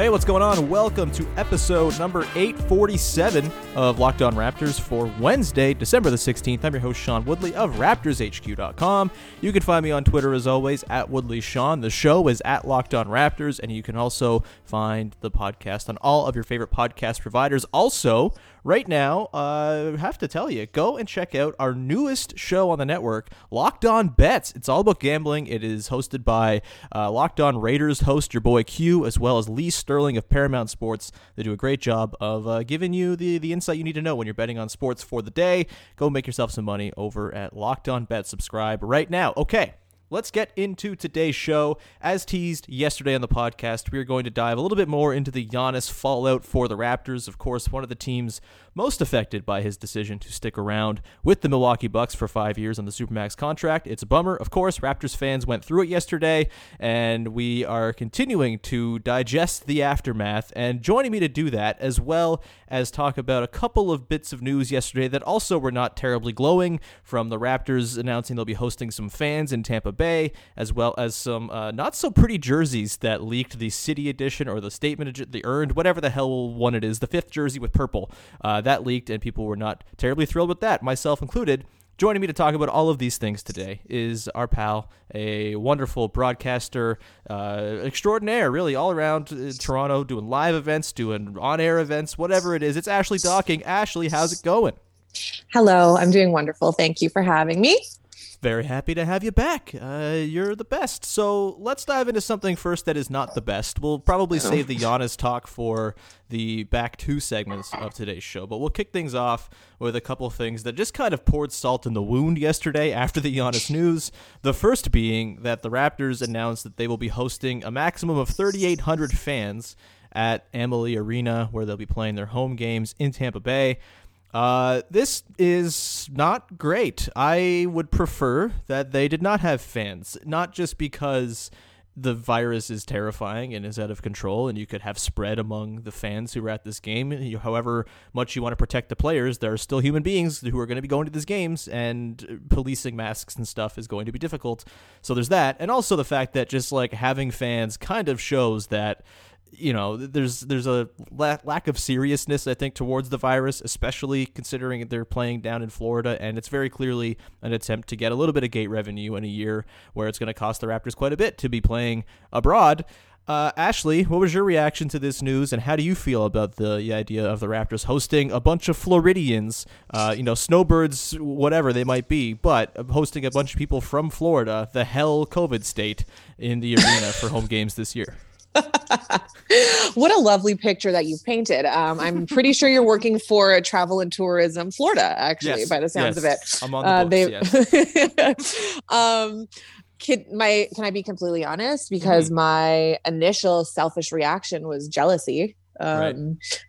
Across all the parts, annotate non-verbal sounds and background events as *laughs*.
Hey, what's going on? Welcome to episode number 847 of Locked On Raptors for Wednesday, December the 16th. I'm your host, Sean Woodley of RaptorsHQ.com. You can find me on Twitter as always at WoodleySean. The show is at Locked On Raptors, and you can also find the podcast on all of your favorite podcast providers. Also, right now, uh, I have to tell you, go and check out our newest show on the network, Locked On Bets. It's all about gambling. It is hosted by uh, Locked On Raiders host, your boy Q, as well as Lee Sterling of Paramount Sports. They do a great job of uh, giving you the, the insight you need to know when you're betting on sports for the day. Go make yourself some money over at Locked On Bet. Subscribe right now. Okay. Let's get into today's show. As teased yesterday on the podcast, we are going to dive a little bit more into the Giannis fallout for the Raptors. Of course, one of the teams most affected by his decision to stick around with the Milwaukee Bucks for five years on the Supermax contract. It's a bummer. Of course, Raptors fans went through it yesterday, and we are continuing to digest the aftermath. And joining me to do that, as well as talk about a couple of bits of news yesterday that also were not terribly glowing, from the Raptors announcing they'll be hosting some fans in Tampa Bay, as well as some uh, not so pretty jerseys that leaked the City Edition or the Statement, the Earned, whatever the hell one it is, the fifth jersey with purple. Uh, that leaked, and people were not terribly thrilled with that, myself included. Joining me to talk about all of these things today is our pal, a wonderful broadcaster uh, extraordinaire, really, all around uh, Toronto, doing live events, doing on air events, whatever it is. It's Ashley Docking. Ashley, how's it going? Hello, I'm doing wonderful. Thank you for having me. Very happy to have you back. Uh, you're the best. So let's dive into something first that is not the best. We'll probably save the Giannis talk for the back two segments of today's show, but we'll kick things off with a couple things that just kind of poured salt in the wound yesterday after the Giannis news. The first being that the Raptors announced that they will be hosting a maximum of 3,800 fans at Amalie Arena, where they'll be playing their home games in Tampa Bay. Uh, this is not great. I would prefer that they did not have fans, not just because the virus is terrifying and is out of control, and you could have spread among the fans who are at this game. However much you want to protect the players, there are still human beings who are going to be going to these games, and policing masks and stuff is going to be difficult. So there's that, and also the fact that just like having fans kind of shows that you know there's there's a la- lack of seriousness I think towards the virus, especially considering they're playing down in Florida, and it's very clearly an attempt to get a little bit of gate revenue in a year where it's going to cost the Raptors quite a bit to be playing abroad. Uh, Ashley, what was your reaction to this news, and how do you feel about the, the idea of the Raptors hosting a bunch of Floridians, uh, you know, snowbirds, whatever they might be, but hosting a bunch of people from Florida, the hell COVID state, in the arena for home games this year? *laughs* what a lovely picture that you've painted. Um, I'm pretty sure you're working for Travel and Tourism Florida, actually, Yes, by the sounds yes. of it. I'm on the books, they, *laughs* um, can my can I be completely honest? Because Mm-hmm. my initial selfish reaction was jealousy. Um, Right.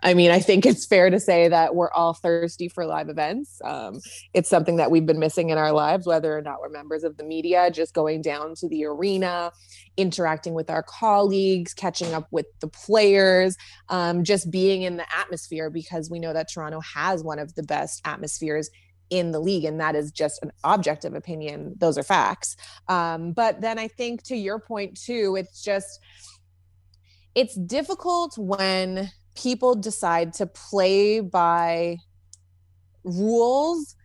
I mean, I think it's fair to say that we're all thirsty for live events. Um, it's something that we've been missing in our lives, whether or not we're members of the media, just going down to the arena, interacting with our colleagues, catching up with the players, um, just being in the atmosphere because we know that Toronto has one of the best atmospheres in the league, and that is just an objective opinion. Those are facts. Um, but then I think to your point too, it's just it's difficult when people decide to play by rules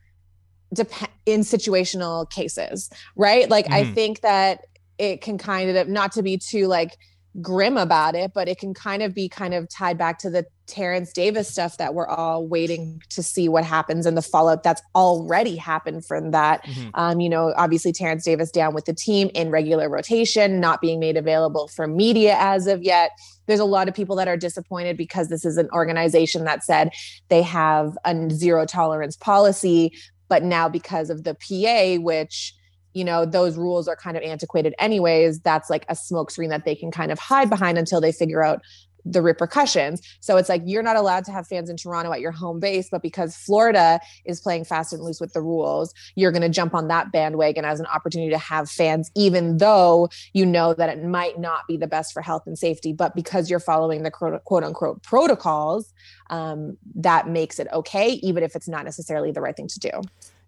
dep- in situational cases, right? Like I Mhm. think that it can kind of not to be too like grim about it, but it can kind of be kind of tied back to the Terrence Davis stuff that we're all waiting to see what happens and the fallout that's already happened from that. Mhm. Um, you know, obviously Terrence Davis down with the team in regular rotation, not being made available for media as of yet. There's a lot of people that are disappointed because this is an organization that said they have a zero tolerance policy, but now because of the PA, which you know those rules are kind of antiquated anyways that's like a smokescreen that they can kind of hide behind until they figure out the repercussions. So it's like you're not allowed to have fans in Toronto at your home base, but because Florida is playing fast and loose with the rules, you're going to jump on that bandwagon as an opportunity to have fans, even though you know that it might not be the best for health and safety. But because you're following the quote unquote protocols, um, that makes it okay, even if it's not necessarily the right thing to do.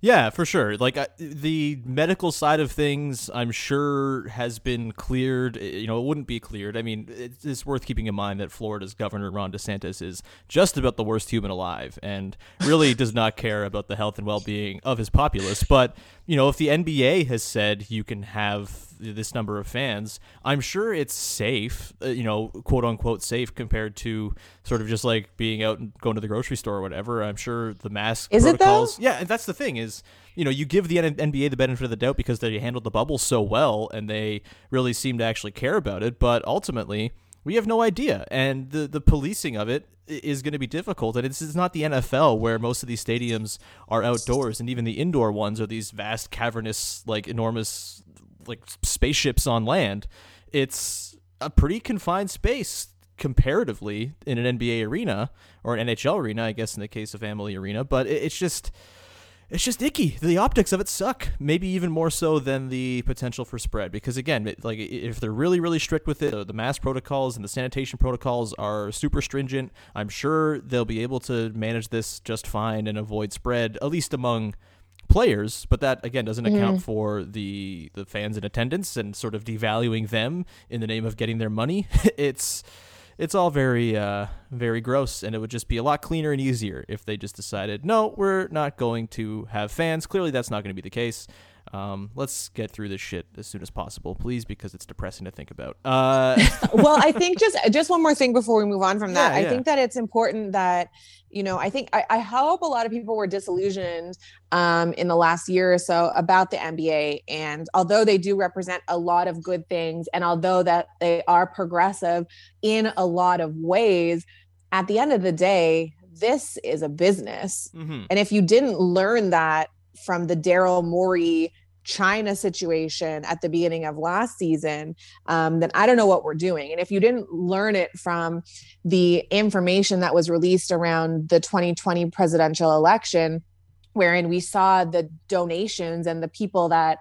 Yeah, for sure. Like I, the medical side of things, I'm sure has been cleared. You know, it wouldn't be cleared. I mean, it's worth keeping in mind that Florida's Governor Ron DeSantis is just about the worst human alive, and really does not care about the health and well-being of his populace. But you know, if the NBA has said you can have this number of fans, I'm sure it's safe, uh, you know, quote unquote safe compared to sort of just like being out and going to the grocery store or whatever. I'm sure the mask is protocols. It though? Yeah, and that's the thing is, you know, you give the NBA the benefit of the doubt because they handled the bubble so well and they really seem to actually care about it. But ultimately, we have no idea, and the the policing of it is going to be difficult. And it's, it's not the NFL where most of these stadiums are outdoors, and even the indoor ones are these vast, cavernous, like enormous, like spaceships on land. It's a pretty confined space comparatively in an NBA arena or an NHL arena, I guess in the case of Amalie Arena. But it's just it's just icky. The optics of it suck. Maybe even more so than the potential for spread. Because again, like if they're really, really strict with it, the mask protocols and the sanitation protocols are super stringent. I'm sure they'll be able to manage this just fine and avoid spread, at least among players. But that again doesn't account mm. for the the fans in attendance and sort of devaluing them in the name of getting their money. *laughs* it's it's all very uh, very gross and it would just be a lot cleaner and easier if they just decided no we're not going to have fans. Clearly that's not going to be the case um, let's get through this shit as soon as possible, please, because it's depressing to think about. Uh- *laughs* well, I think just just one more thing before we move on from that. Yeah, I yeah. think that it's important that you know i think i, I hope a lot of people were disillusioned um, in the last year or so about the nba and although they do represent a lot of good things and although that they are progressive in a lot of ways at the end of the day this is a business mm-hmm. and if you didn't learn that from the Daryl Morey China situation at the beginning of last season, um, then I don't know what we're doing. And if you didn't learn it from the information that was released around the 2020 presidential election, wherein we saw the donations and the people that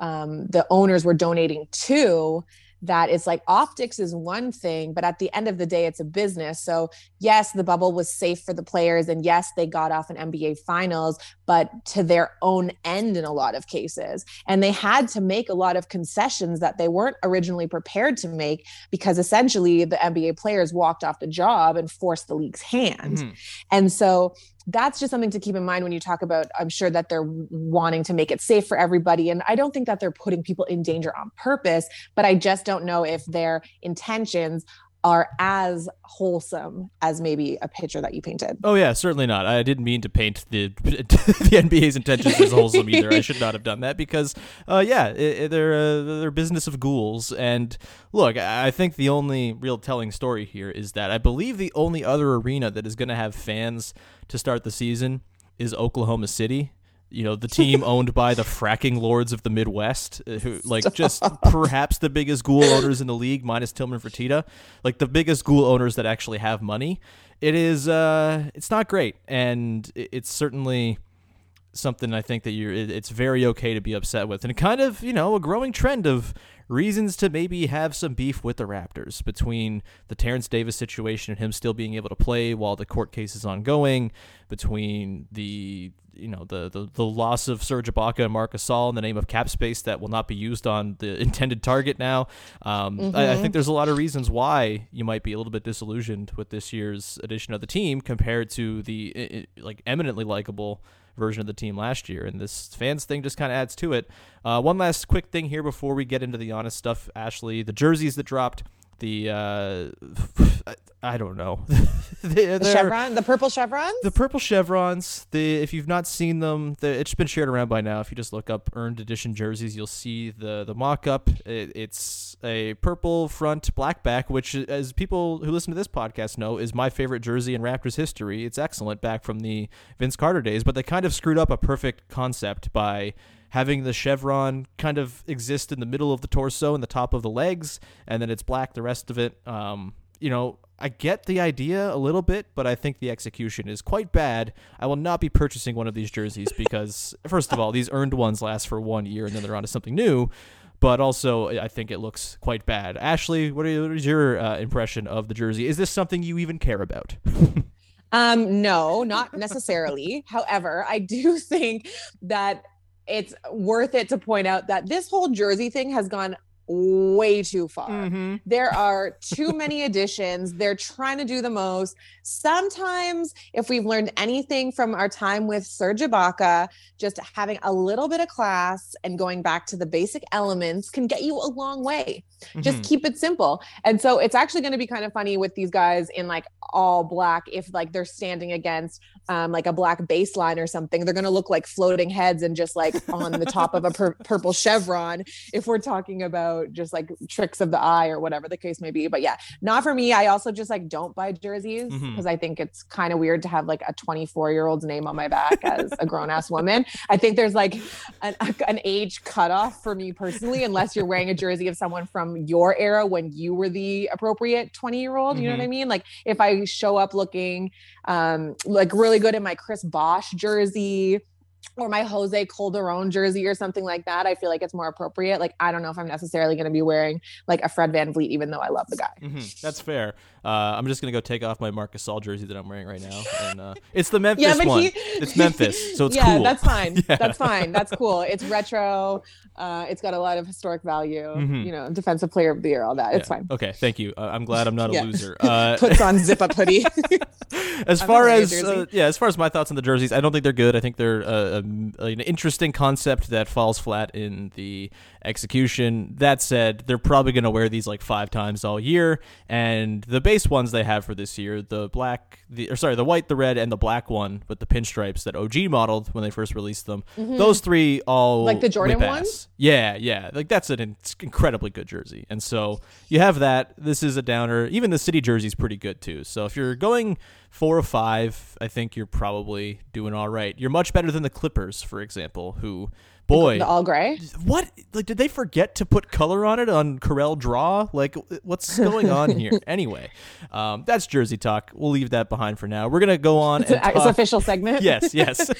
um, the owners were donating to, that it's like optics is one thing, but at the end of the day, it's a business. So, yes, the bubble was safe for the players, and yes, they got off an NBA finals, but to their own end in a lot of cases. And they had to make a lot of concessions that they weren't originally prepared to make because essentially the NBA players walked off the job and forced the league's hand. Mm-hmm. And so, that's just something to keep in mind when you talk about i'm sure that they're wanting to make it safe for everybody. And i don't think that they're putting people in danger on purpose but i just don't know if their intentions are as wholesome as maybe a picture that you painted. Oh yeah, certainly not. I didn't mean to paint the *laughs* the NBA's intentions as wholesome either. I should not have done that because, uh, yeah, it, they're uh, they're business of ghouls. And look, I think the only real telling story here is that I believe the only other arena that is going to have fans to start the season is Oklahoma City you know the team *laughs* owned by the fracking lords of the Midwest, uh, who *laughs* like Stop. just perhaps the biggest ghoul owners in the league, minus Tillman Fertitta, like the biggest ghoul owners that actually have money. It is, uh, it's not great, and it's certainly something I think that you're. It's very okay to be upset with, and kind of you know a growing trend of reasons to maybe have some beef with the Raptors between the Terrence Davis situation and him still being able to play while the court case is ongoing, between the you know the, the, the loss of Serge Ibaka and Marc Gasol in the name of cap space that will not be used on the *laughs* intended target now. Um, mm-hmm. I, I, think there's a lot of reasons why you might be a little bit disillusioned with this year's edition of the team compared to the like eminently likable version of the team last year. And this fans thing just kind of adds to it. Uh, one last quick thing here before we get into the Giannis stuff, Ashley. The jerseys that dropped the uh, I don't know. *laughs* *laughs* They're- The chevron, the purple chevrons. the purple chevrons. The if you've not seen them, the, it's been shared around by now. If you just look up earned edition jerseys, you'll see the the mock up. It, it's a purple front, black back, which, as people who listen to this podcast know, is my favorite jersey in Raptors history. It's excellent, back from the Vince Carter days. But they kind of screwed up a perfect concept by having the chevron kind of exist in the middle of the torso and the top of the legs, and then it's black the rest of it. Um, you know, I get the idea a little bit, but I think the execution is quite bad. I will not be purchasing one of these jerseys *laughs* because, first of all, these earned ones last for one year and then they're on to something new. But also, I think it looks quite bad. Ashley, what, are, what is your uh, impression of the jersey? Is this something you even care about? *laughs* Um, no, not necessarily. However, I do *laughs* think that it's worth it to point out that this whole jersey thing has gone way too far. Mm-hmm. There are *laughs* too many additions. They're trying to do the most. Sometimes, if we've learned anything from our time with Serge Ibaka, just having a little bit of class and going back to the basic elements can get you a long way. Just Mhm. keep it simple. And so it's actually going to be kind of funny with these guys in like all black if like they're standing against um, like a black baseline or something. They're going to look like floating heads and just like on the top of a pur- purple chevron if we're talking about just like tricks of the eye or whatever the case may be. But yeah, not for me. I also just like don't buy jerseys because Mhm. I think it's kind of weird to have like a 24 year old's name on my back as a grown ass woman. I think there's like an, an age cutoff for me personally, unless you're wearing a jersey of someone from your era when you were the appropriate 20 year old. You know what I mean? Like if I show up looking um, like really good in my Chris Bosh jersey or my Jose Calderon jersey or something like that, I feel like it's more appropriate. Like I don't know if I'm necessarily going to be wearing like a Fred VanVleet, even though I love the guy. Mhm. That's fair. Uh, I'm just gonna go take off my Marcus Gasol jersey that I'm wearing right now, and uh, it's the Memphis Yeah, one. he, It's Memphis, *laughs* so it's yeah, cool. that's fine. *laughs* Yeah. That's fine. That's cool. It's retro. Uh, it's got a lot of historic value. Mhm. You know, defensive player of the year, all that. It's Yeah. fine. Okay, thank you. Uh, I'm glad I'm not a loser. *laughs* Uh, Puts on zip up hoodie. as I'm far as uh, yeah, as far as my thoughts on the jerseys, I don't think they're good. I think they're uh, um, an interesting concept that falls flat in the execution. That said, they're probably going to wear these like five times all year, and the base ones they have for this year, the black, the or sorry, the white, the red, and the black one with the pinstripes that OG modeled when they first released them. Those three all Mm-hmm. Like the Jordan ones? Yeah, yeah. Like that's an in- incredibly good jersey. And so you have that. This is a downer. Even the city jersey's pretty good too. So if you're going four or five, I think you're probably doing all right. You're much better than the Clippers, for example, who boy the all gray. what like did they forget to put color on it on Corel Draw? Like what's going on here? *laughs* anyway, um, that's Jersey talk. We'll leave that behind for now. We're gonna go on It's and an it's official segment. *laughs* Yes, yes.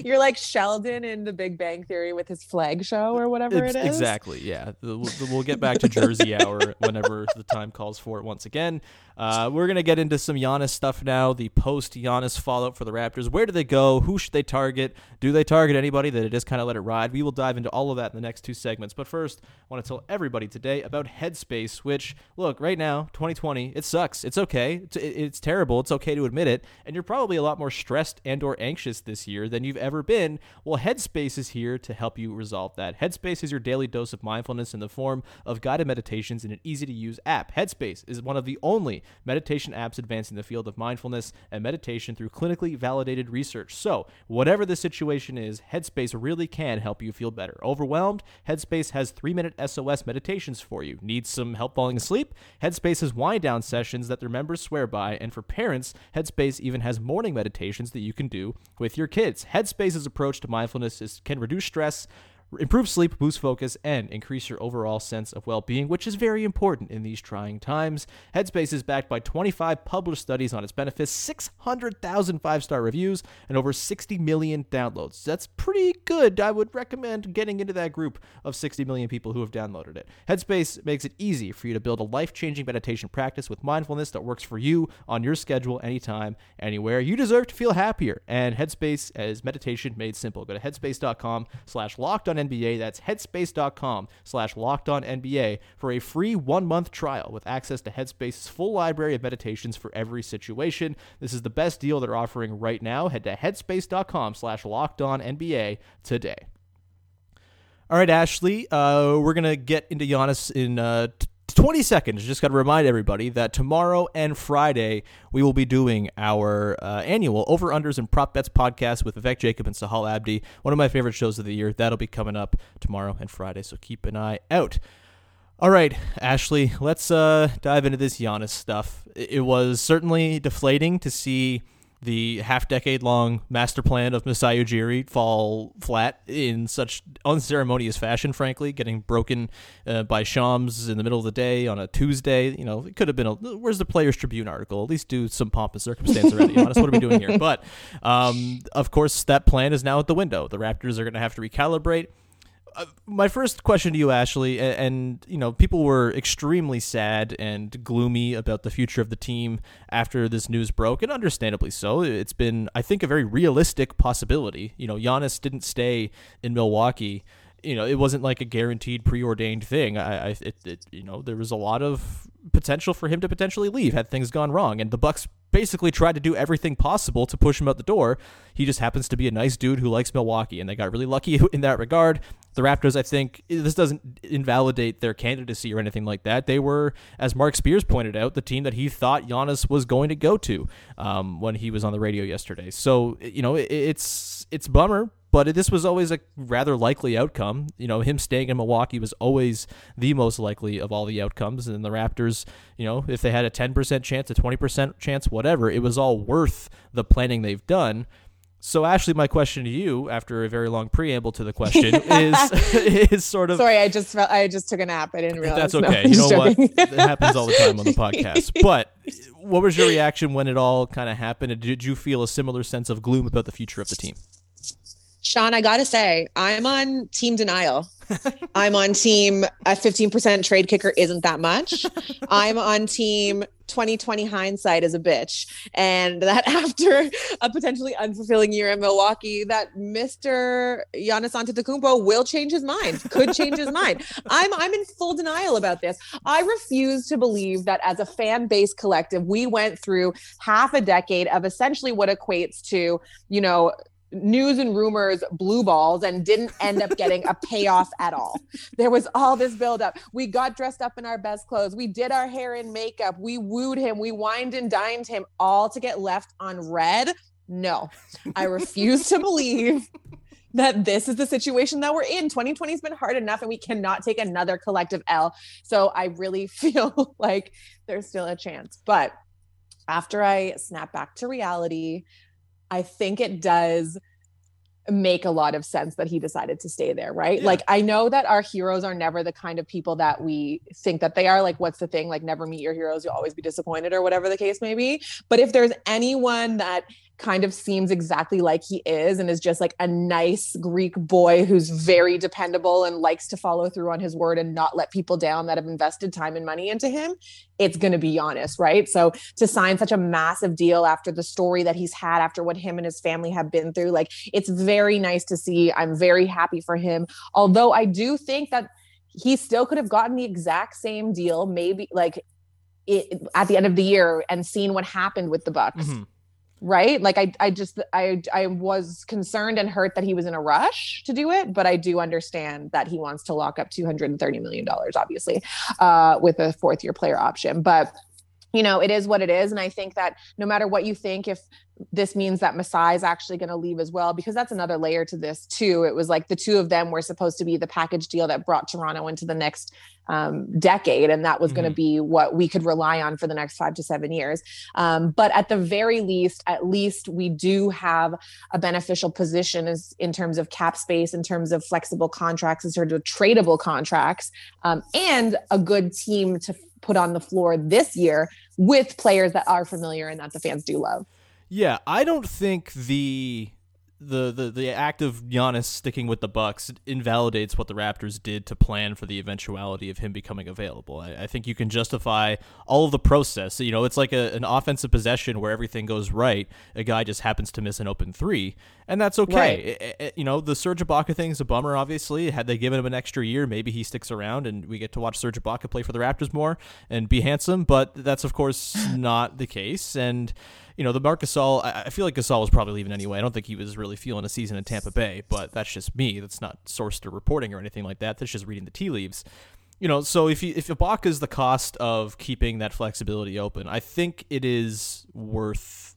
*laughs* You're like Sheldon in The Big Bang Theory with his flag show or whatever Ex- it is. Exactly. Yeah. We'll, get back to Jersey Hour whenever the time calls for it once again. Uh, we're gonna get into some Giannis stuff now. The post Giannis fallout for the Raptors. Where do they go? Who should they target? Do they target anybody that they just kind of let it ride? We will dive into all of that in the next two segments. But first, I want to tell everybody today about Headspace. Which look right now, 2020, it sucks. It's okay. It's, it's terrible. It's okay to admit it. And you're probably a lot more stressed and or anxious this year than you've ever been. Well, Headspace is here to help you resolve that. Headspace is your daily dose of mindfulness in the form of guided meditations in an easy to use app. Headspace is one of the only meditation apps advancing the field of mindfulness and meditation through clinically validated research. So, whatever the situation is, Headspace really can help you feel better. Overwhelmed? Headspace has 3-minute SOS meditations for you. Need some help falling asleep? Headspace has wind down sessions that their members swear by, and for parents, Headspace even has morning meditations that you can do with your kids. Headspace's approach to mindfulness is, can reduce stress, improve sleep, boost focus, and increase your overall sense of well being, which is very important in these trying times. Headspace is backed by 25 published studies on its benefits, 600,000 five star reviews, and over 60 million downloads. That's pretty good. I would recommend getting into that group of 60 million people who have downloaded it. Headspace makes it easy for you to build a life changing meditation practice with mindfulness that works for you on your schedule, anytime, anywhere. You deserve to feel happier, and Headspace is meditation made simple. Go to headspace.com slash locked on NBA. That's headspace.com slash locked on NBA for a free one month trial with access to Headspace's full library of meditations for every situation. This is the best deal they're offering right now. Head to headspace.com slash locked on NBA today. All right, Ashley, uh, we're going to get into Giannis in uh, t- 20 seconds. Just got to remind everybody that tomorrow and Friday we will be doing our uh, annual over unders and prop bets podcast with Vivek Jacob and Sahal Abdi. One of my favorite shows of the year. That'll be coming up tomorrow and Friday, so keep an eye out. All right, Ashley, let's uh, dive into this Giannis stuff. It was certainly deflating to see the half decade long master plan of Masai Ujiri fall flat in such unceremonious fashion, frankly, getting broken uh, by Shams in the middle of the day on a Tuesday. You know, it could have been a where's the Players Tribune article? At least do some pomp and circumstance around it. What are we doing here? But um, of course, that plan is now at the window. The Raptors are going to have to recalibrate uh, my first question to you, Ashley, and, and, you know, people were extremely sad and gloomy about the future of the team after this news broke, and understandably so. It's been, I think, a very realistic possibility. You know, Giannis didn't stay in Milwaukee. You know, it wasn't like a guaranteed, preordained thing. I, I it, it, you know, there was a lot of potential for him to potentially leave had things gone wrong, and the Bucks basically tried to do everything possible to push him out the door. He just happens to be a nice dude who likes Milwaukee, and they got really lucky *laughs* in that regard the Raptors, I think this doesn't invalidate their candidacy or anything like that. They were, as Marc Spears pointed out, the team that he thought Giannis was going to go to um, when he was on the radio yesterday. So you know, it, it's it's bummer, but this was always a rather likely outcome. You know, him staying in Milwaukee was always the most likely of all the outcomes. And the Raptors, you know, if they had a 10% chance, a 20% chance, whatever, it was all worth the planning they've done. So, Ashley, my question to you, after a very long preamble to the question, *laughs* is *laughs* is sort of. Sorry, I just felt I just took a nap. I didn't realize. That's okay. No, you know joking. what? It happens all the time on the *laughs* podcast. But what was your reaction when it all kind of happened? Did you feel a similar sense of gloom about the future of the team? Sean, I gotta say, I'm on team denial. I'm on team a 15% trade kicker isn't that much. I'm on team 2020 hindsight is a bitch. And that *laughs* after a potentially unfulfilling year in Milwaukee, that Mr. Giannis Antetokounmpo will change his mind, could change his mind. *laughs* I'm I'm in full denial about this. I refuse to believe that as a fan base collective, we went through half a decade of essentially what equates to, you know, news and rumors blue balls and didn't end up getting a payoff at all. There was all this buildup. We got dressed up in our best clothes. We did our hair and makeup. We wooed him. We wined and dined him all to get left on red. No, I refuse to believe that this is the situation that we're in. 2020 has been hard enough and we cannot take another collective L. So I really *laughs* feel like there's still a chance. But after I snap back to reality, I think it does make a lot of sense that he decided to stay there, right? Yeah. Like I know that our heroes are never the kind of people that we think that they are. Like what's the thing? Like never meet your heroes, you'll always be disappointed or whatever the case may be. But if there's anyone that kind of seems exactly like he is and is just like a nice Greek boy who's very dependable and likes to follow through on his word and not let people down that have invested time and money into him, it's going to be Giannis, right? So to sign such a massive deal after the story that he's had, after what him and his family have been through, like it's very nice to see. I'm very happy for him. Although I do think that he still could have gotten the exact same deal, maybe like it, at the end of the year and seen what happened with the Bucks. Mm-hmm right like i i just i i was concerned and hurt that he was in a rush to do it but i do understand that he wants to lock up 230 million dollars obviously uh with a fourth year player option but you know, it is what it is. And I think that no matter what you think, if this means that Masai is actually going to leave as well, because that's another layer to this too. It was like the two of them were supposed to be the package deal that brought Toronto into the next um, decade. And that was mm-hmm. going to be what we could rely on for the next five to seven years. Um, but at the very least, at least we do have a beneficial position as in terms of cap space, in terms of flexible contracts, in terms of tradable contracts, um, and a good team to put on the floor this year with players that are familiar and that the fans do love. Yeah, I don't think the the, the the act of Giannis sticking with the Bucks invalidates what the Raptors did to plan for the eventuality of him becoming available. I, I think you can justify all of the process. You know, it's like a, an offensive possession where everything goes right. A guy just happens to miss an open three, and that's okay. Right. It, it, you know, the Serge Ibaka thing is a bummer. Obviously, had they given him an extra year, maybe he sticks around and we get to watch Serge Ibaka play for the Raptors more and be handsome. But that's of course not the case, and you know, the Marc Gasol, I, I feel like Gasol was probably leaving anyway. I don't think he was really feeling a season in Tampa Bay, but that's just me. That's not sourced or reporting or anything like that. That's just reading the tea leaves. you know, so if you, if Ibaka is the cost of keeping that flexibility open, I think it is worth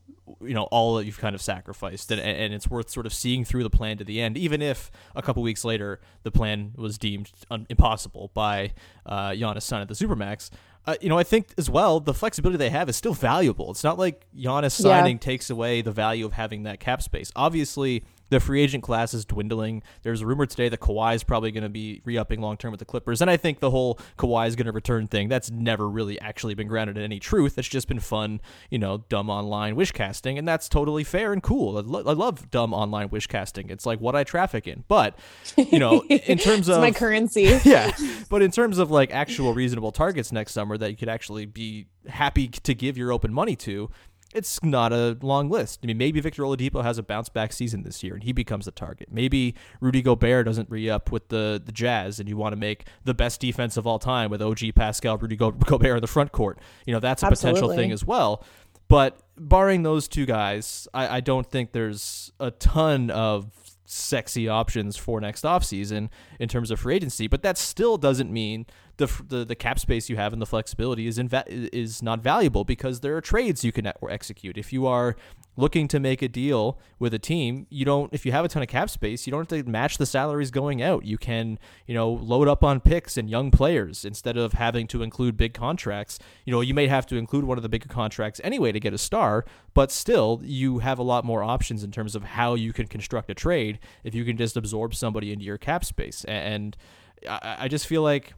you know all that you've kind of sacrificed, and, and it's worth sort of seeing through the plan to the end, even if a couple weeks later the plan was deemed un- impossible by uh, Giannis signing the supermax. Uh, you know, I think as well the flexibility they have is still valuable. It's not like Giannis Yeah. signing takes away the value of having that cap space. Obviously, the free agent class is dwindling. There's a rumor today that Kawhi is probably going to be re-upping long term with the Clippers, and I think the whole Kawhi is going to return thing that's never really actually been grounded in any truth. It's just been fun, you know, dumb online wish casting, and that's totally fair and cool. I, lo- I love dumb online wish casting. It's like what I traffic in, but you know, *laughs* in terms It's of my currency. *laughs* yeah, *laughs* but in terms of like actual reasonable targets next summer that you could actually be happy to give your open money to, it's not a long list. I mean, maybe Victor Oladipo has a bounce back season this year and he becomes a target. Maybe Rudy Gobert doesn't re up with the the Jazz and you want to make the best defense of all time with OG Pascal, Rudy Go- Gobert in the front court. You know, that's a potential thing as well. But barring those two guys, I, I don't think there's a ton of sexy options for next offseason in terms of free agency. But that still doesn't mean the, the the cap space you have and the flexibility is inva- is not valuable because there are trades you can execute. If you are looking to make a deal with a team, you don't if you have a ton of cap space, you don't have to match the salaries going out. You can, you know, load up on picks and young players instead of having to include big contracts. You know, you may have to include one of the bigger contracts anyway to get a star, but still you have a lot more options in terms of how you can construct a trade if you can just absorb somebody into your cap space. And I just feel like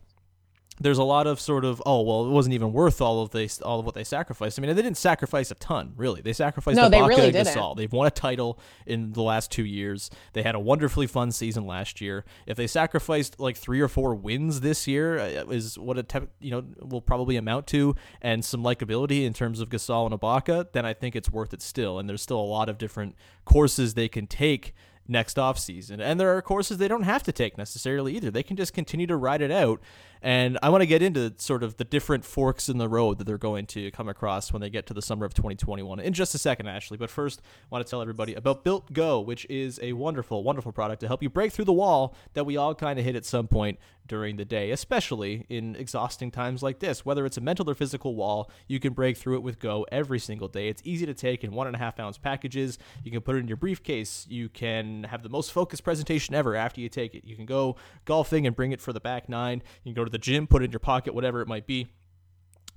there's a lot of sort of oh well it wasn't even worth all of they all of what they sacrificed. I mean they didn't sacrifice a ton really. They sacrificed No, they Ibaka really and didn't. Gasol. They've won a title in the last two years. They had a wonderfully fun season last year. If they sacrificed like three or four wins this year, uh, is what a te- you know will probably amount to, and some likability in terms of Gasol and Ibaka, then I think it's worth it still. And there's still a lot of different courses they can take next off season. And there are courses they don't have to take necessarily either. They can just continue to ride it out. And I want to get into sort of the different forks in the road that they're going to come across when they get to the summer of 2021 in just a second, Ashley. But first, I want to tell everybody about Built Go, which is a wonderful, wonderful product to help you break through the wall that we all kind of hit at some point during the day, especially in exhausting times like this. Whether it's a mental or physical wall, you can break through it with Go every single day. It's easy to take in one and a half ounce packages. You can put it in your briefcase. You can have the most focused presentation ever after you take it. You can go golfing and bring it for the back nine. You can go to the gym, put it in your pocket, whatever it might be.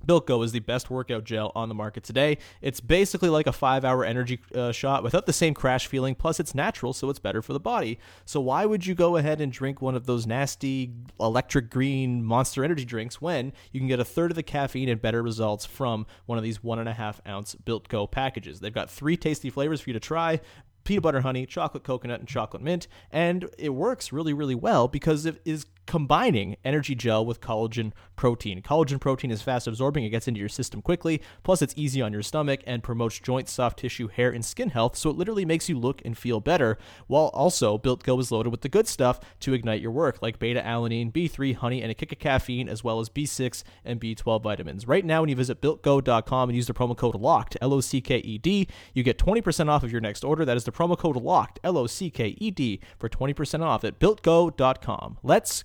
Built Go is the best workout gel on the market today. It's basically like a five hour energy uh, shot without the same crash feeling, plus it's natural, so it's better for the body. So, why would you go ahead and drink one of those nasty electric green monster energy drinks when you can get a third of the caffeine and better results from one of these one and a half ounce Built Go packages? They've got three tasty flavors for you to try peanut butter honey, chocolate coconut, and chocolate mint. And it works really, really well because it is combining energy gel with collagen protein. Collagen protein is fast absorbing, it gets into your system quickly, plus it's easy on your stomach and promotes joint, soft tissue, hair, and skin health. So it literally makes you look and feel better, while also Built Go is loaded with the good stuff to ignite your work, like beta alanine, B3, honey, and a kick of caffeine, as well as B6 and B12 vitamins. Right now, when you visit builtgo.com and use the promo code LOCKED, L O C K E D, you get 20% off of your next order. That is the promo code LOCKED, L O C K E D, for 20% off at builtgo.com. Let's.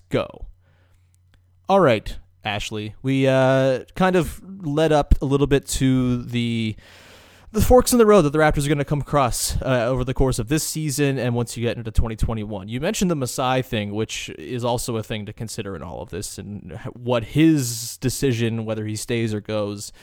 All right, Ashley. We uh, kind of led up a little bit to the the forks in the road that the Raptors are going to come across uh, over the course of this season and once you get into 2021. You mentioned the Masai thing, which is also a thing to consider in all of this, and what his decision, whether he stays or goes,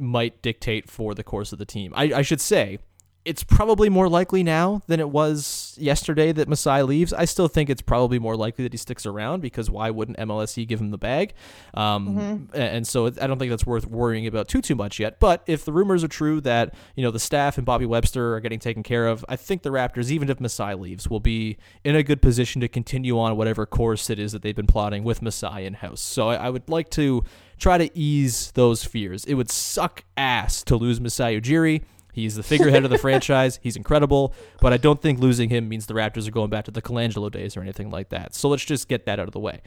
might dictate for the course of the team. I, I should say. It's probably more likely now than it was yesterday that Masai leaves. I still think it's probably more likely that he sticks around because why wouldn't MLSE give him the bag? Um, a- And so I don't think that's worth worrying about too too much yet. But if the rumors are true that you know the staff and Bobby Webster are getting taken care of, I think the Raptors, even if Masai leaves, will be in a good position to continue on whatever course it is that they've been plotting with Masai in house. So I, I would like to try to ease those fears. It would suck ass to lose Masai Ujiri. He's the figurehead of the franchise. He's incredible, but I don't think losing him means the Raptors are going back to the Colangelo days or anything like that. So let's just get that out of the way.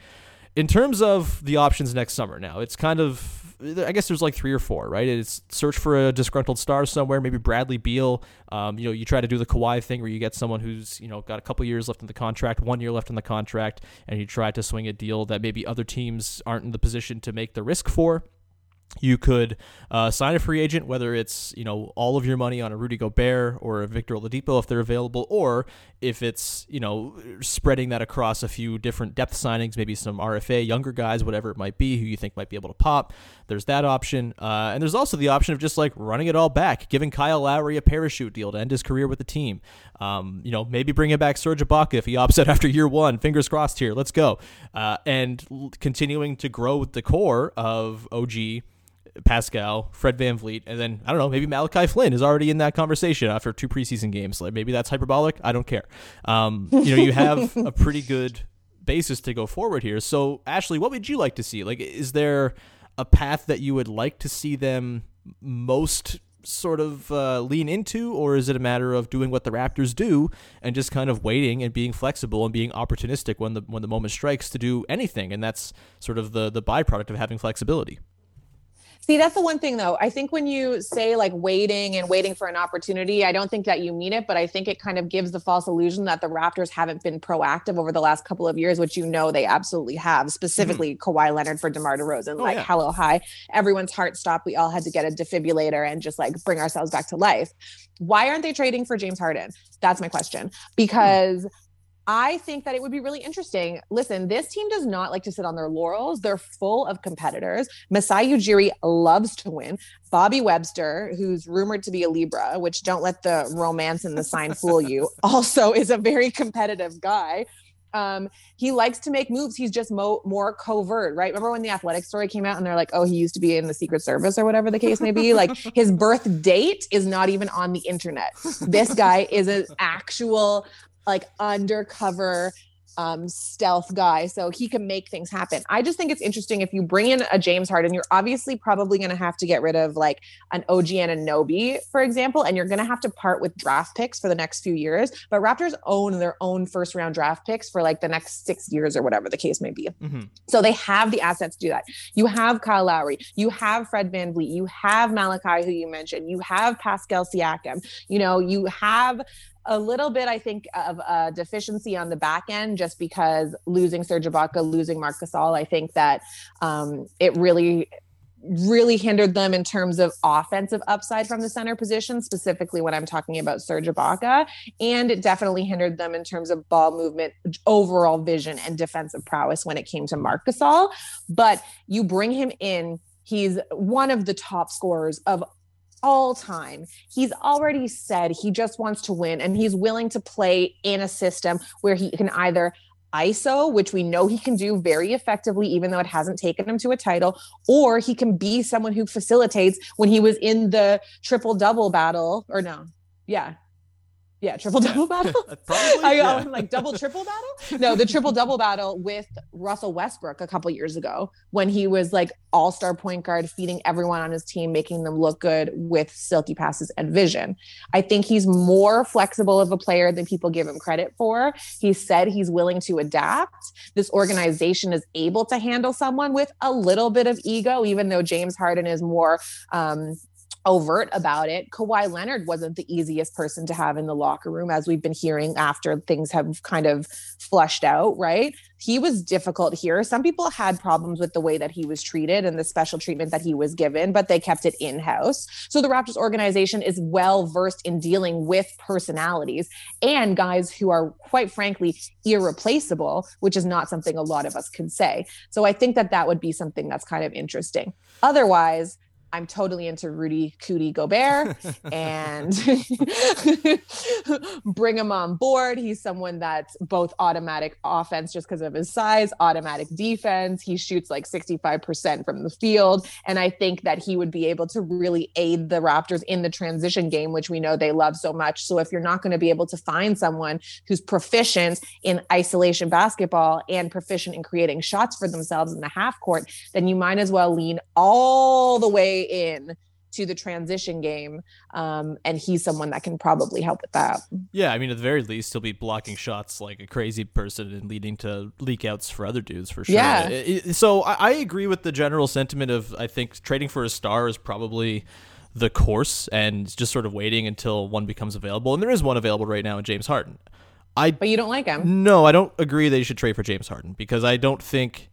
in terms of the options next summer, now it's kind of I guess there's like three or four, right? It's search for a disgruntled star somewhere, maybe Bradley Beal. Um, you know, you try to do the Kawhi thing where you get someone who's you know got a couple years left in the contract, one year left in the contract, and you try to swing a deal that maybe other teams aren't in the position to make the risk for. You could uh, sign a free agent, whether it's you know all of your money on a Rudy Gobert or a Victor Oladipo if they're available, or if it's you know spreading that across a few different depth signings, maybe some RFA younger guys, whatever it might be, who you think might be able to pop. There's that option, uh, and there's also the option of just like running it all back, giving Kyle Lowry a parachute deal to end his career with the team. Um, you know, maybe bringing back Serge Ibaka if he opts out *laughs* after year one. Fingers crossed here. Let's go, uh, and continuing to grow with the core of OG. Pascal, Fred Van VanVleet, and then I don't know, maybe Malachi Flynn is already in that conversation after two preseason games. Like maybe that's hyperbolic. I don't care. Um, you know, you have a *laughs* pretty good basis to go forward here. So, Ashley, what would you like to see? Like, is there a path that you would like to see them most sort of uh, lean into, or is it a matter of doing what the Raptors do and just kind of waiting and being flexible and being opportunistic when the when the moment strikes to do anything? And that's sort of the the byproduct of having flexibility. See, that's the one thing though. I think when you say like waiting and waiting for an opportunity, I don't think that you mean it, but I think it kind of gives the false illusion that the Raptors haven't been proactive over the last couple of years, which you know they absolutely have, specifically mm-hmm. Kawhi Leonard for DeMar DeRozan. Oh, like, yeah. hello, hi. Everyone's heart stopped. We all had to get a defibrillator and just like bring ourselves back to life. Why aren't they trading for James Harden? That's my question. Because mm I think that it would be really interesting. Listen, this team does not like to sit on their laurels. They're full of competitors. Masai Ujiri loves to win. Bobby Webster, who's rumored to be a Libra, which don't let the romance and the sign *laughs* fool you, also is a very competitive guy. Um, he likes to make moves. He's just mo- more covert, right? Remember when the athletic story came out and they're like, oh, he used to be in the Secret Service or whatever the case may be? like *laughs* his birth date is not even on the internet. This guy is an actual like undercover um, stealth guy, so he can make things happen. I just think it's interesting if you bring in a James Harden, you're obviously probably going to have to get rid of like an OG Anunoby, for example, and you're going to have to part with draft picks for the next few years. But Raptors own their own first round draft picks for like the next six years or whatever the case may be. Mm-hmm. So they have the assets to do that. You have Kyle Lowry, you have Fred Van VanVleet, you have Malachi, who you mentioned, you have Pascal Siakam, you know, you have a little bit, I think, of a deficiency on the back end just because losing Serge Ibaka, losing Marc Gasol, I think that um, it really really hindered them in terms of offensive upside from the center position, specifically when I'm talking about Serge Ibaka. And it definitely hindered them in terms of ball movement, overall vision, and defensive prowess when it came to Marc Gasol. But you bring him in, he's one of the top scorers of all time. He's already said he just wants to win and he's willing to play in a system where he can either ISO, which we know he can do very effectively, even though it hasn't taken him to a title, or he can be someone who facilitates when he was in the triple double battle, or no, yeah, yeah, triple double *laughs* battle. Probably, I, yeah. am like double triple battle. No, the triple double battle with Russell Westbrook a couple years ago when he was like all star point guard, feeding everyone on his team, making them look good with silky passes and vision. I think he's more flexible of a player than people give him credit for. He said he's willing to adapt. This organization is able to handle someone with a little bit of ego, even though James Harden is more um, overt about it. Kawhi Leonard wasn't the easiest person to have in the locker room, as we've been hearing after things have kind of flushed out, right? He was difficult here. Some people had problems with the way that he was treated and the special treatment that he was given, but they kept it in house. So the Raptors organization is well versed in dealing with personalities and guys who are, quite frankly, irreplaceable, which is not something a lot of us can say. So I think that that would be something that's kind of interesting. Otherwise, I'm totally into Rudy Cootie Gobert *laughs* and *laughs* bring him on board. He's someone that's both automatic offense just because of his size, automatic defense. He shoots like 65% from the field. And I think that he would be able to really aid the Raptors in the transition game, which we know they love so much. So if you're not going to be able to find someone who's proficient in isolation basketball and proficient in creating shots for themselves in the half court, then you might as well lean all the way in to the transition game. Um, and he's someone that can probably help with that. Yeah, I mean, at the very least, he'll be blocking shots like a crazy person and leading to leak outs for other dudes for sure. Yeah. It- it- so I, I agree with the general sentiment of I think trading for a star is probably the course and just sort of waiting until one becomes available. And there is one available right now in James Harden. I But you don't like him. no, I don't agree they should trade for James Harden because I don't think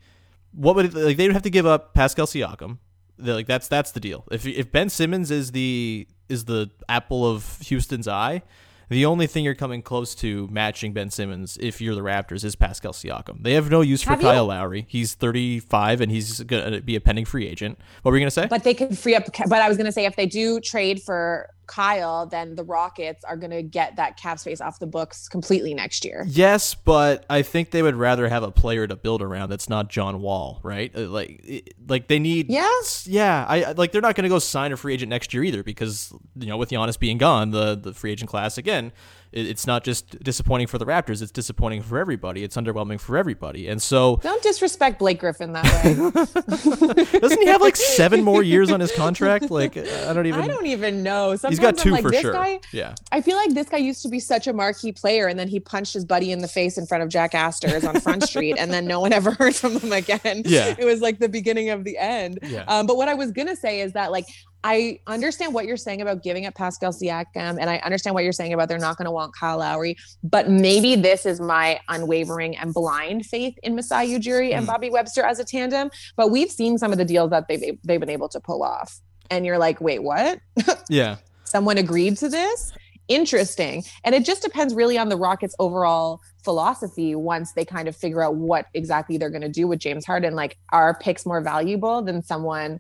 what would it, like they would have to give up Pascal Siakam. They're like that's that's the deal. If if Ben Simmons is the is the apple of Houston's eye, the only thing you're coming close to matching Ben Simmons if you're the Raptors is Pascal Siakam. They have no use for Have you- Kyle Lowry. He's 35 and he's going to be a pending free agent. What were you going to say? But they could free up. But I was going to say, if they do trade for Kyle, then the Rockets are going to get that cap space off the books completely next year. Yes, but I think they would rather have a player to build around that's not John Wall, right? Uh, Like, like they need. Yes. yeah. I like they're not going to go sign a free agent next year either because you know with Giannis being gone, the the free agent class again, it's not just disappointing for the Raptors; it's disappointing for everybody. It's underwhelming for everybody, and so Don't disrespect Blake Griffin that way. *laughs* doesn't he have like seven more years on his contract? Like I don't even. I don't even know. Sometimes He's got I'm two like, for sure. Guy, yeah. I feel like this guy used to be such a marquee player, and then he punched his buddy in the face in front of Jack Astor's on Front *laughs* Street, and then no one ever heard from him again. Yeah. it was like the beginning of the end. Yeah. Um, but what I was gonna say is that like I understand what you're saying about giving up Pascal Siakam, and I understand what you're saying about they're not going to want Kyle Lowry. But maybe this is my unwavering and blind faith in Masai Ujiri and Hmm. Bobby Webster as a tandem. But we've seen some of the deals that they've they've been able to pull off, and you're like, wait, what? *laughs* Yeah. someone agreed to this interesting and it just depends really on the rockets overall philosophy once they kind of figure out what exactly they're going to do with james harden like are picks more valuable than someone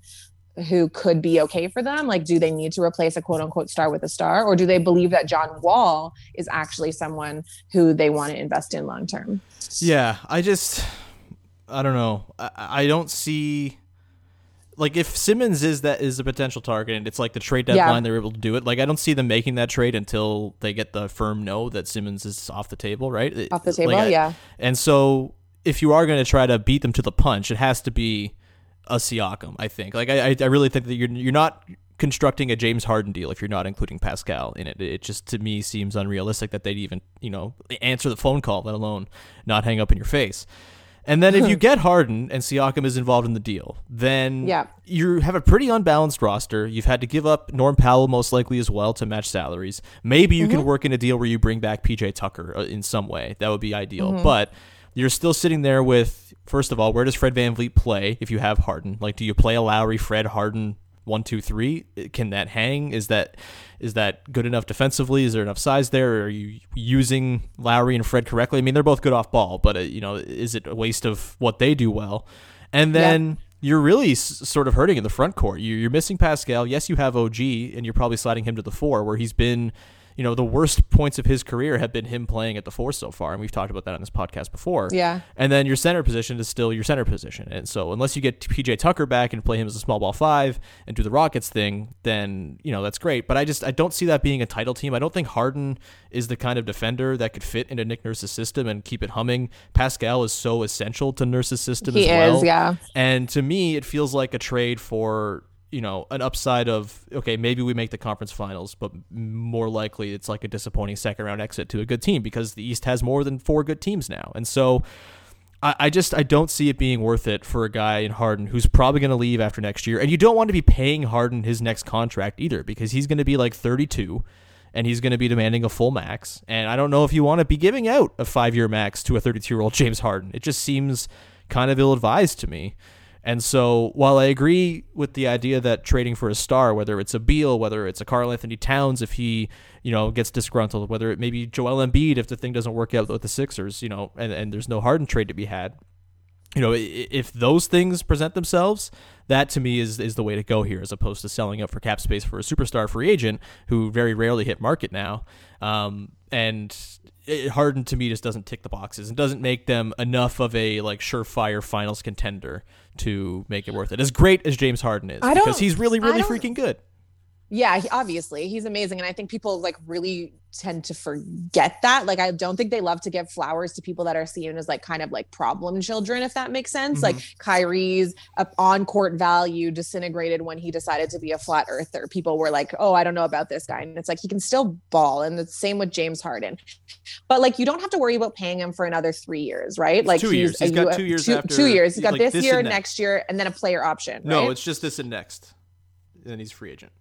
who could be okay for them like do they need to replace a quote unquote star with a star or do they believe that john wall is actually someone who they want to invest in long term Yeah, I just I don't know. I, I don't see like if Simmons is that is a potential target and it's like the trade Yeah. deadline they're able to do it. Like I don't see them making that trade until they get the firm no that Simmons is off the table, right? Off the like, table I- yeah And so if you are going to try to beat them to the punch, it has to be a Siakam, I think. Like I I really think that you're you're not constructing a James Harden deal if you're not including Pascal in it. It just to me seems unrealistic that they'd even, you know, answer the phone call, let alone not hang up in your face. And then if you *laughs* get Harden and Siakam is involved in the deal, then Yeah. you have a pretty unbalanced roster. You've had to give up Norm Powell most likely as well to match salaries. Maybe you can work in a deal where you bring back PJ Tucker uh, in some way. That would be ideal. But you're still sitting there with first of all, where does Fred VanVleet play if you have Harden? Like do you play a Lowry, Fred, Harden one, two, three? Can that hang? Is that is that good enough defensively? Is there enough size there? Are you using Lowry and Fred correctly? I mean, they're both good off ball, but uh, you know, is it a waste of what they do well? And then you're really s- sort of hurting in the front court. You- You're missing Pascal. Yes, you have OG, and you're probably sliding him to the four, where he's been, you know, the worst points of his career have been him playing at the four so far, and we've talked about that on this podcast before. Yeah. And then your center position is still your center position, and so unless you get PJ Tucker back and play him as a small ball five and do the Rockets thing, then you know that's great. But I just I don't see that being a title team. I don't think Harden is the kind of defender that could fit into Nick Nurse's system and keep it humming. Pascal is so essential to Nurse's system He as well. is, yeah. And to me, it feels like a trade for you know an upside of okay, maybe we make the conference finals, but more likely it's like a disappointing second round exit to a good team because the East has more than four good teams now, and so. I just I don't see it being worth it for a guy in Harden who's probably going to leave after next year, and you don't want to be paying Harden his next contract either because he's going to be like 32, and he's going to be demanding a full max, and I don't know if you want to be giving out a five year max to a 32 year old James Harden. It just seems kind of ill advised to me. And so, while I agree with the idea that trading for a star, whether it's a Beal, whether it's a Karl-Anthony Towns, if he, you know, gets disgruntled, whether it may be Joel Embiid if the thing doesn't work out with the Sixers, you know, and, and there's no Harden trade to be had, you know, if those things present themselves, that to me is is the way to go here, as opposed to selling up for cap space for a superstar free agent who very rarely hit market now. Um, and it, Harden to me just doesn't tick the boxes and doesn't make them enough of a like surefire finals contender to make it worth it. As great as James Harden is, I because he's really really freaking good. Yeah, he, obviously he's amazing, and I think people like really tend to forget that. Like, I don't think they love to give flowers to people that are seen as like kind of like problem children, if that makes sense. Like Kyrie's uh, on court value disintegrated when he decided to be a flat earther. People were like, "Oh, I don't know about this guy," and it's like he can still ball, and the same with James Harden. But like, you don't have to worry about paying him for another three years, right? Like Two years. He's got two years Two, after- two years. He's got like this, this year, and next. next. year, and then a player option. No, right? it's just this and next. And he's free agent.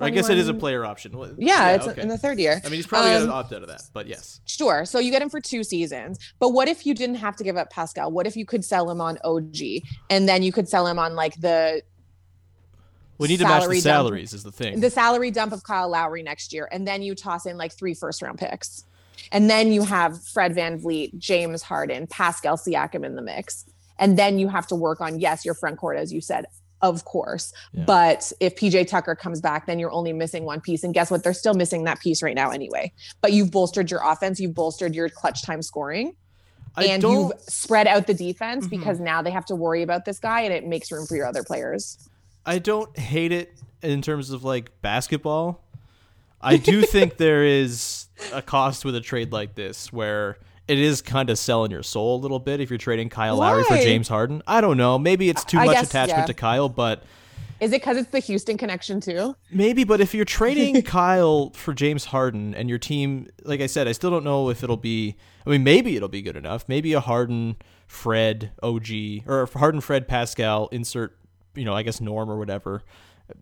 I guess it is a player option. Well, Yeah, it's okay. in the third year. I mean, he's probably Um, going to opt out of that, but yes. Sure. So you get him for two seasons. But what if you didn't have to give up Pascal? What if you could sell him on OG and then you could sell him on like the We need to match the salary dump. salaries, is the thing. the salary dump of Kyle Lowry next year, and then you toss in like three first round picks. And then you have Fred VanVleet, James Harden, Pascal Siakam in the mix. And then you have to work on, yes, your front court, as you said, of course. Yeah. But if PJ Tucker comes back, then you're only missing one piece. And guess what? They're still missing that piece right now anyway. But you've bolstered your offense, you've bolstered your clutch time scoring. I and you've spread out the defense Mhm. because now they have to worry about this guy and it makes room for your other players. I don't hate it in terms of like basketball. I do think *laughs* there is a cost with a trade like this where it is kind of selling your soul a little bit if you're trading Kyle Lowry for James Harden. I don't know. Maybe it's too I much guess, attachment yeah. to Kyle, but Is it because it's the Houston connection too? Maybe, but if you're trading *laughs* Kyle for James Harden and your team, like I said, I still don't know if it'll be. I mean, maybe it'll be good enough. Maybe a Harden, Fred, OG, or Harden, Fred, Pascal, insert, you know, I guess Norm or whatever.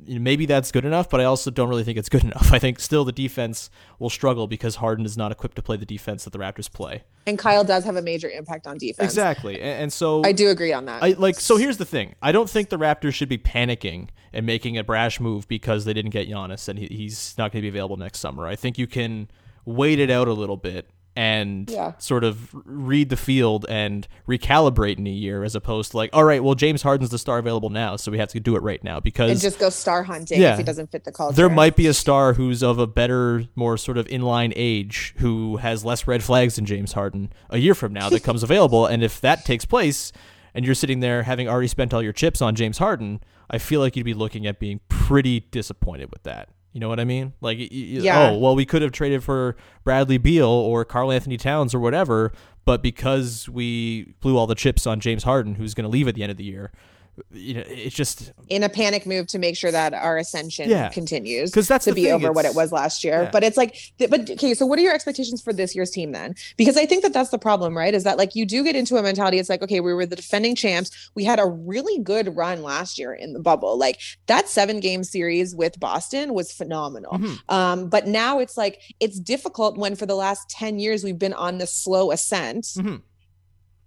You know, Maybe that's good enough, but I also don't really think it's good *laughs* enough. I think still the defense will struggle because Harden is not equipped to play the defense that the Raptors play. And Kyle does have a major impact on defense. Exactly, and, and so I do agree on that. I like so here's the thing. I don't think the Raptors should be panicking and making a brash move because they didn't get Giannis and he, he's not going to be available next summer. I think you can wait it out a little bit and Yeah. sort of read the field and recalibrate in a year as opposed to like, all right, well James Harden's the star available now, so we have to do it right now and because just go star hunting Yeah. if he doesn't fit the culture. there might be a star who's of a better, more sort of inline age who has less red flags than James Harden a year from now that *laughs* comes available. And if that takes place and you're sitting there having already spent all your chips on James Harden, I feel like you'd be looking at being pretty disappointed with that. You know what I mean? Like, Yeah. oh, well, we could have traded for Bradley Beal or Karl-Anthony Towns or whatever, but because we blew all the chips on James Harden, who's going to leave at the end of the year, you know, it's just in a panic move to make sure that our ascension Yeah. continues 'Cause that's to be thing, over what it was last year. yeah. But it's like, but okay, so what are your expectations for this year's team then? Because I think that that's the problem, right? Is that like you do get into a mentality. It's like, okay, we were the defending champs. We had a really good run last year in the bubble. Like that seven game series with Boston was phenomenal. Mhm. Um, but now it's like it's difficult when for the last 10 years we've been on this slow ascent. Mhm.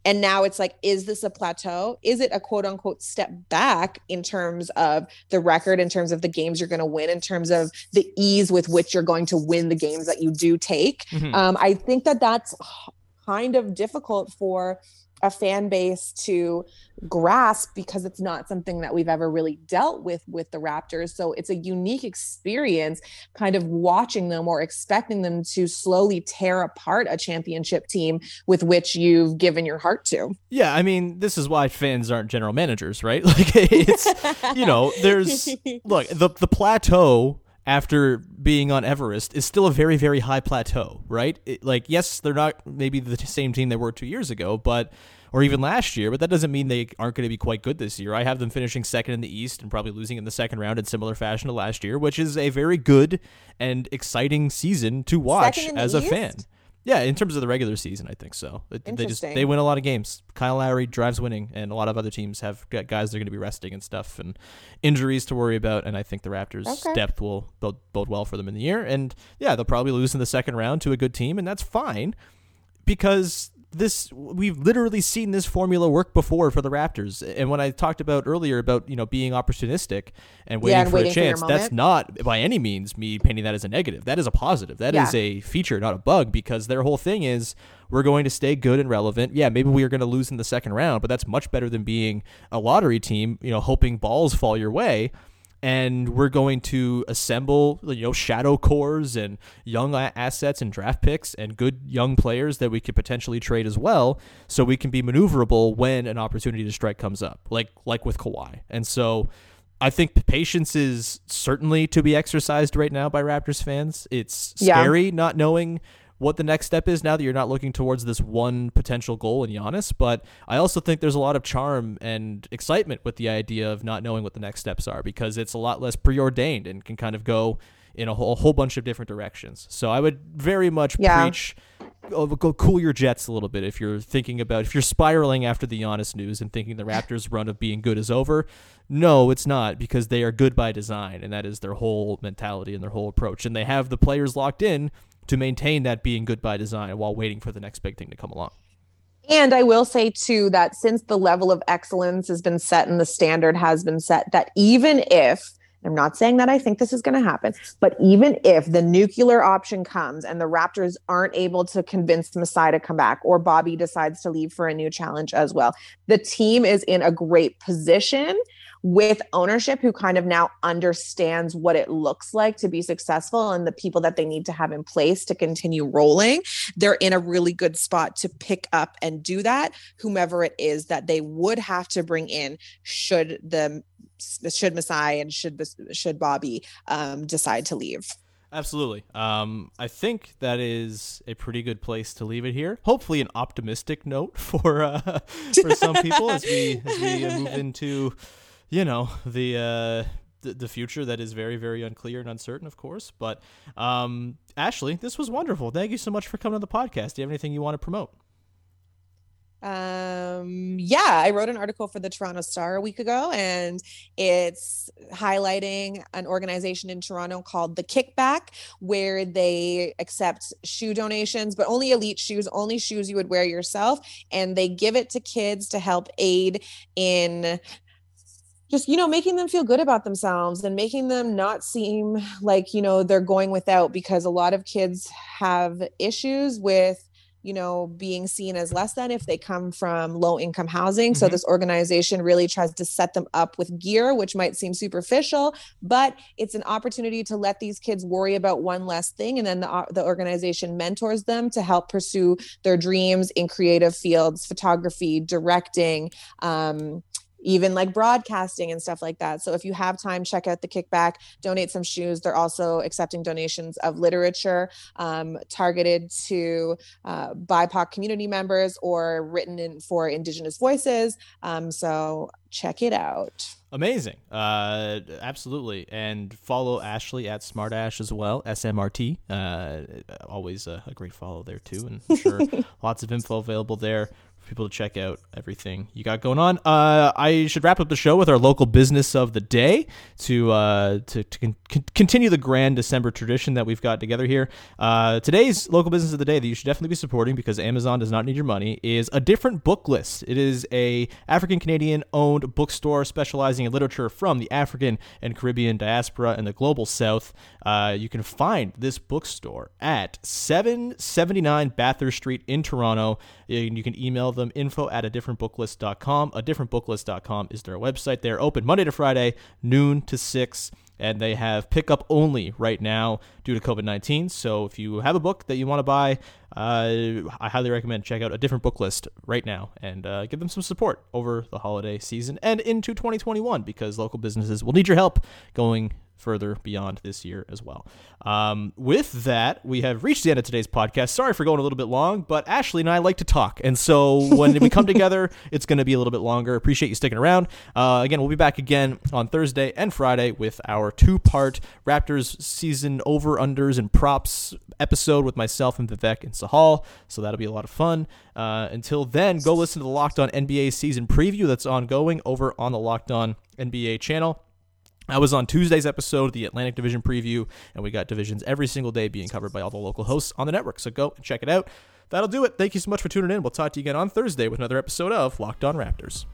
And now it's like, is this a plateau? Is it a quote unquote step back in terms of the record, in terms of the games you're going to win, in terms of the ease with which you're going to win the games that you do take? Mhm. Um, I think that that's kind of difficult for a fan base to grasp because it's not something that we've ever really dealt with with the Raptors. So it's a unique experience kind of watching them or expecting them to slowly tear apart a championship team with which you've given your heart to. Yeah, I mean, this is why fans aren't general managers, right? *laughs* Like it's you know, there's look, the the plateau after being on Everest is still a very very high plateau, right? It, like yes, they're not maybe the same team they were 2 years ago, but or even last year, but that doesn't mean they aren't going to be quite good this year. I have them finishing second in the East and probably losing in the second round in similar fashion to last year, which is a very good and exciting season to watch Second in the as a fan. Yeah, in terms of the regular season, I think so. They just they win a lot of games. Kyle Lowry drives winning, and a lot of other teams have got guys they're going to be resting and stuff, and injuries to worry about. And I think the Raptors' Okay. depth will bode, bode well for them in the year. And yeah, they'll probably lose in the second round to a good team, and that's fine because this we've literally seen this formula work before for the Raptors. And when I talked about earlier about you know being opportunistic and waiting and for waiting a for chance, that's not by any means me painting that as a negative. That is a positive. That is Yeah. a feature, not a bug, because their whole thing is we're going to stay good and relevant. Yeah, maybe we are going to lose in the second round, but that's much better than being a lottery team, you know, hoping balls fall your way. And we're going to assemble, you know, shadow cores and young assets and draft picks and good young players that we could potentially trade as well, so we can be maneuverable when an opportunity to strike comes up, like like with Kawhi. And so, I think patience is certainly to be exercised right now by Raptors fans. It's Yeah. scary not knowing what the next step is now that you're not looking towards this one potential goal in Giannis. But I also think there's a lot of charm and excitement with the idea of not knowing what the next steps are because it's a lot less preordained and can kind of go in a whole, a whole bunch of different directions. So I would very much Yeah. preach oh, go cool your jets a little bit if you're thinking about if you're spiraling after the Giannis news and thinking the Raptors' run of being good is over. No, it's not because they are good by design, and that is their whole mentality and their whole approach, and they have the players locked in to maintain that being good by design while waiting for the next big thing to come along. And I will say too that since the level of excellence has been set and the standard has been set, that even if I'm not saying that I think this is going to happen, but even if the nuclear option comes and the Raptors aren't able to convince Masai to come back or Bobby decides to leave for a new challenge as well, the team is in a great position with ownership who kind of now understands what it looks like to be successful and the people that they need to have in place to continue rolling they're in a really good spot to pick up and do that whomever it is that they would have to bring in should the should Masai and should should Bobby um, decide to leave. Absolutely. Um, I think that is a pretty good place to leave it here. Hopefully, an optimistic note *laughs* for uh, for some people as we as we move *laughs* into, you know, *laughs* the. Uh, the, future that is very very unclear and uncertain of course but um ashley this was wonderful thank you so much for coming on the podcast do you have anything you want to promote Um, yeah, I wrote an article for the Toronto Star a week ago, and it's highlighting an organization in Toronto called The Kickback, where they accept shoe donations, but only elite shoes, only shoes you would wear yourself. And they give it to kids to help aid in just you know making them feel good about themselves and making them not seem like you know they're going without because a lot of kids have issues with you know being seen as less than if they come from low income housing so Mhm. this organization really tries to set them up with gear which might seem superficial but it's an opportunity to let these kids worry about one less thing and then the, the organization mentors them to help pursue their dreams in creative fields photography directing um, even like broadcasting and stuff like that. So if you have time, check out the kickback, donate some shoes. They're also accepting donations of literature um, targeted to uh, BIPOC community members or written in for Indigenous voices. Um, so check it out. Amazing. Uh, absolutely. And follow Ashley at SmartAsh as well, SMRT. Uh, always a, a great follow there, too. And I'm sure *laughs* lots of info available there people to check out everything you got going on. Uh, I should wrap up the show with our local business of the day to uh, to, to con- con- continue the grand December tradition that we've got together here. Uh, today's local business of the day that you should definitely be supporting because Amazon does not need your money is a different book list. It is a African Canadian owned bookstore specializing in literature from the African and Caribbean diaspora and the global South. Uh, you can find this bookstore at 779 Bathurst Street in Toronto. And you can email them info at a differentbooklist.com. A differentbooklist.com is their website. They're open Monday to Friday, noon to 6 and they have pickup only right now due to COVID 19. So if you have a book that you want to buy, uh, I highly recommend check out a different book list right now and uh, give them some support over the holiday season and into 2021 because local businesses will need your help going further beyond this year as well. Um, with that, we have reached the end of today's podcast. Sorry for going a little bit long, but Ashley and I like to talk. And so *laughs* when we come together, it's going to be a little bit longer. Appreciate you sticking around. Uh, again, we'll be back again on Thursday and Friday with our two part Raptors season over unders and props episode with myself and Vivek and Sahal. So that'll be a lot of fun. Uh, until then, go listen to the Locked On NBA season preview that's ongoing over on the Locked On NBA channel. I was on Tuesday's episode, the Atlantic Division preview, and we got divisions every single day being covered by all the local hosts on the network. So go and check it out. That'll do it. Thank you so much for tuning in. We'll talk to you again on Thursday with another episode of Locked On Raptors.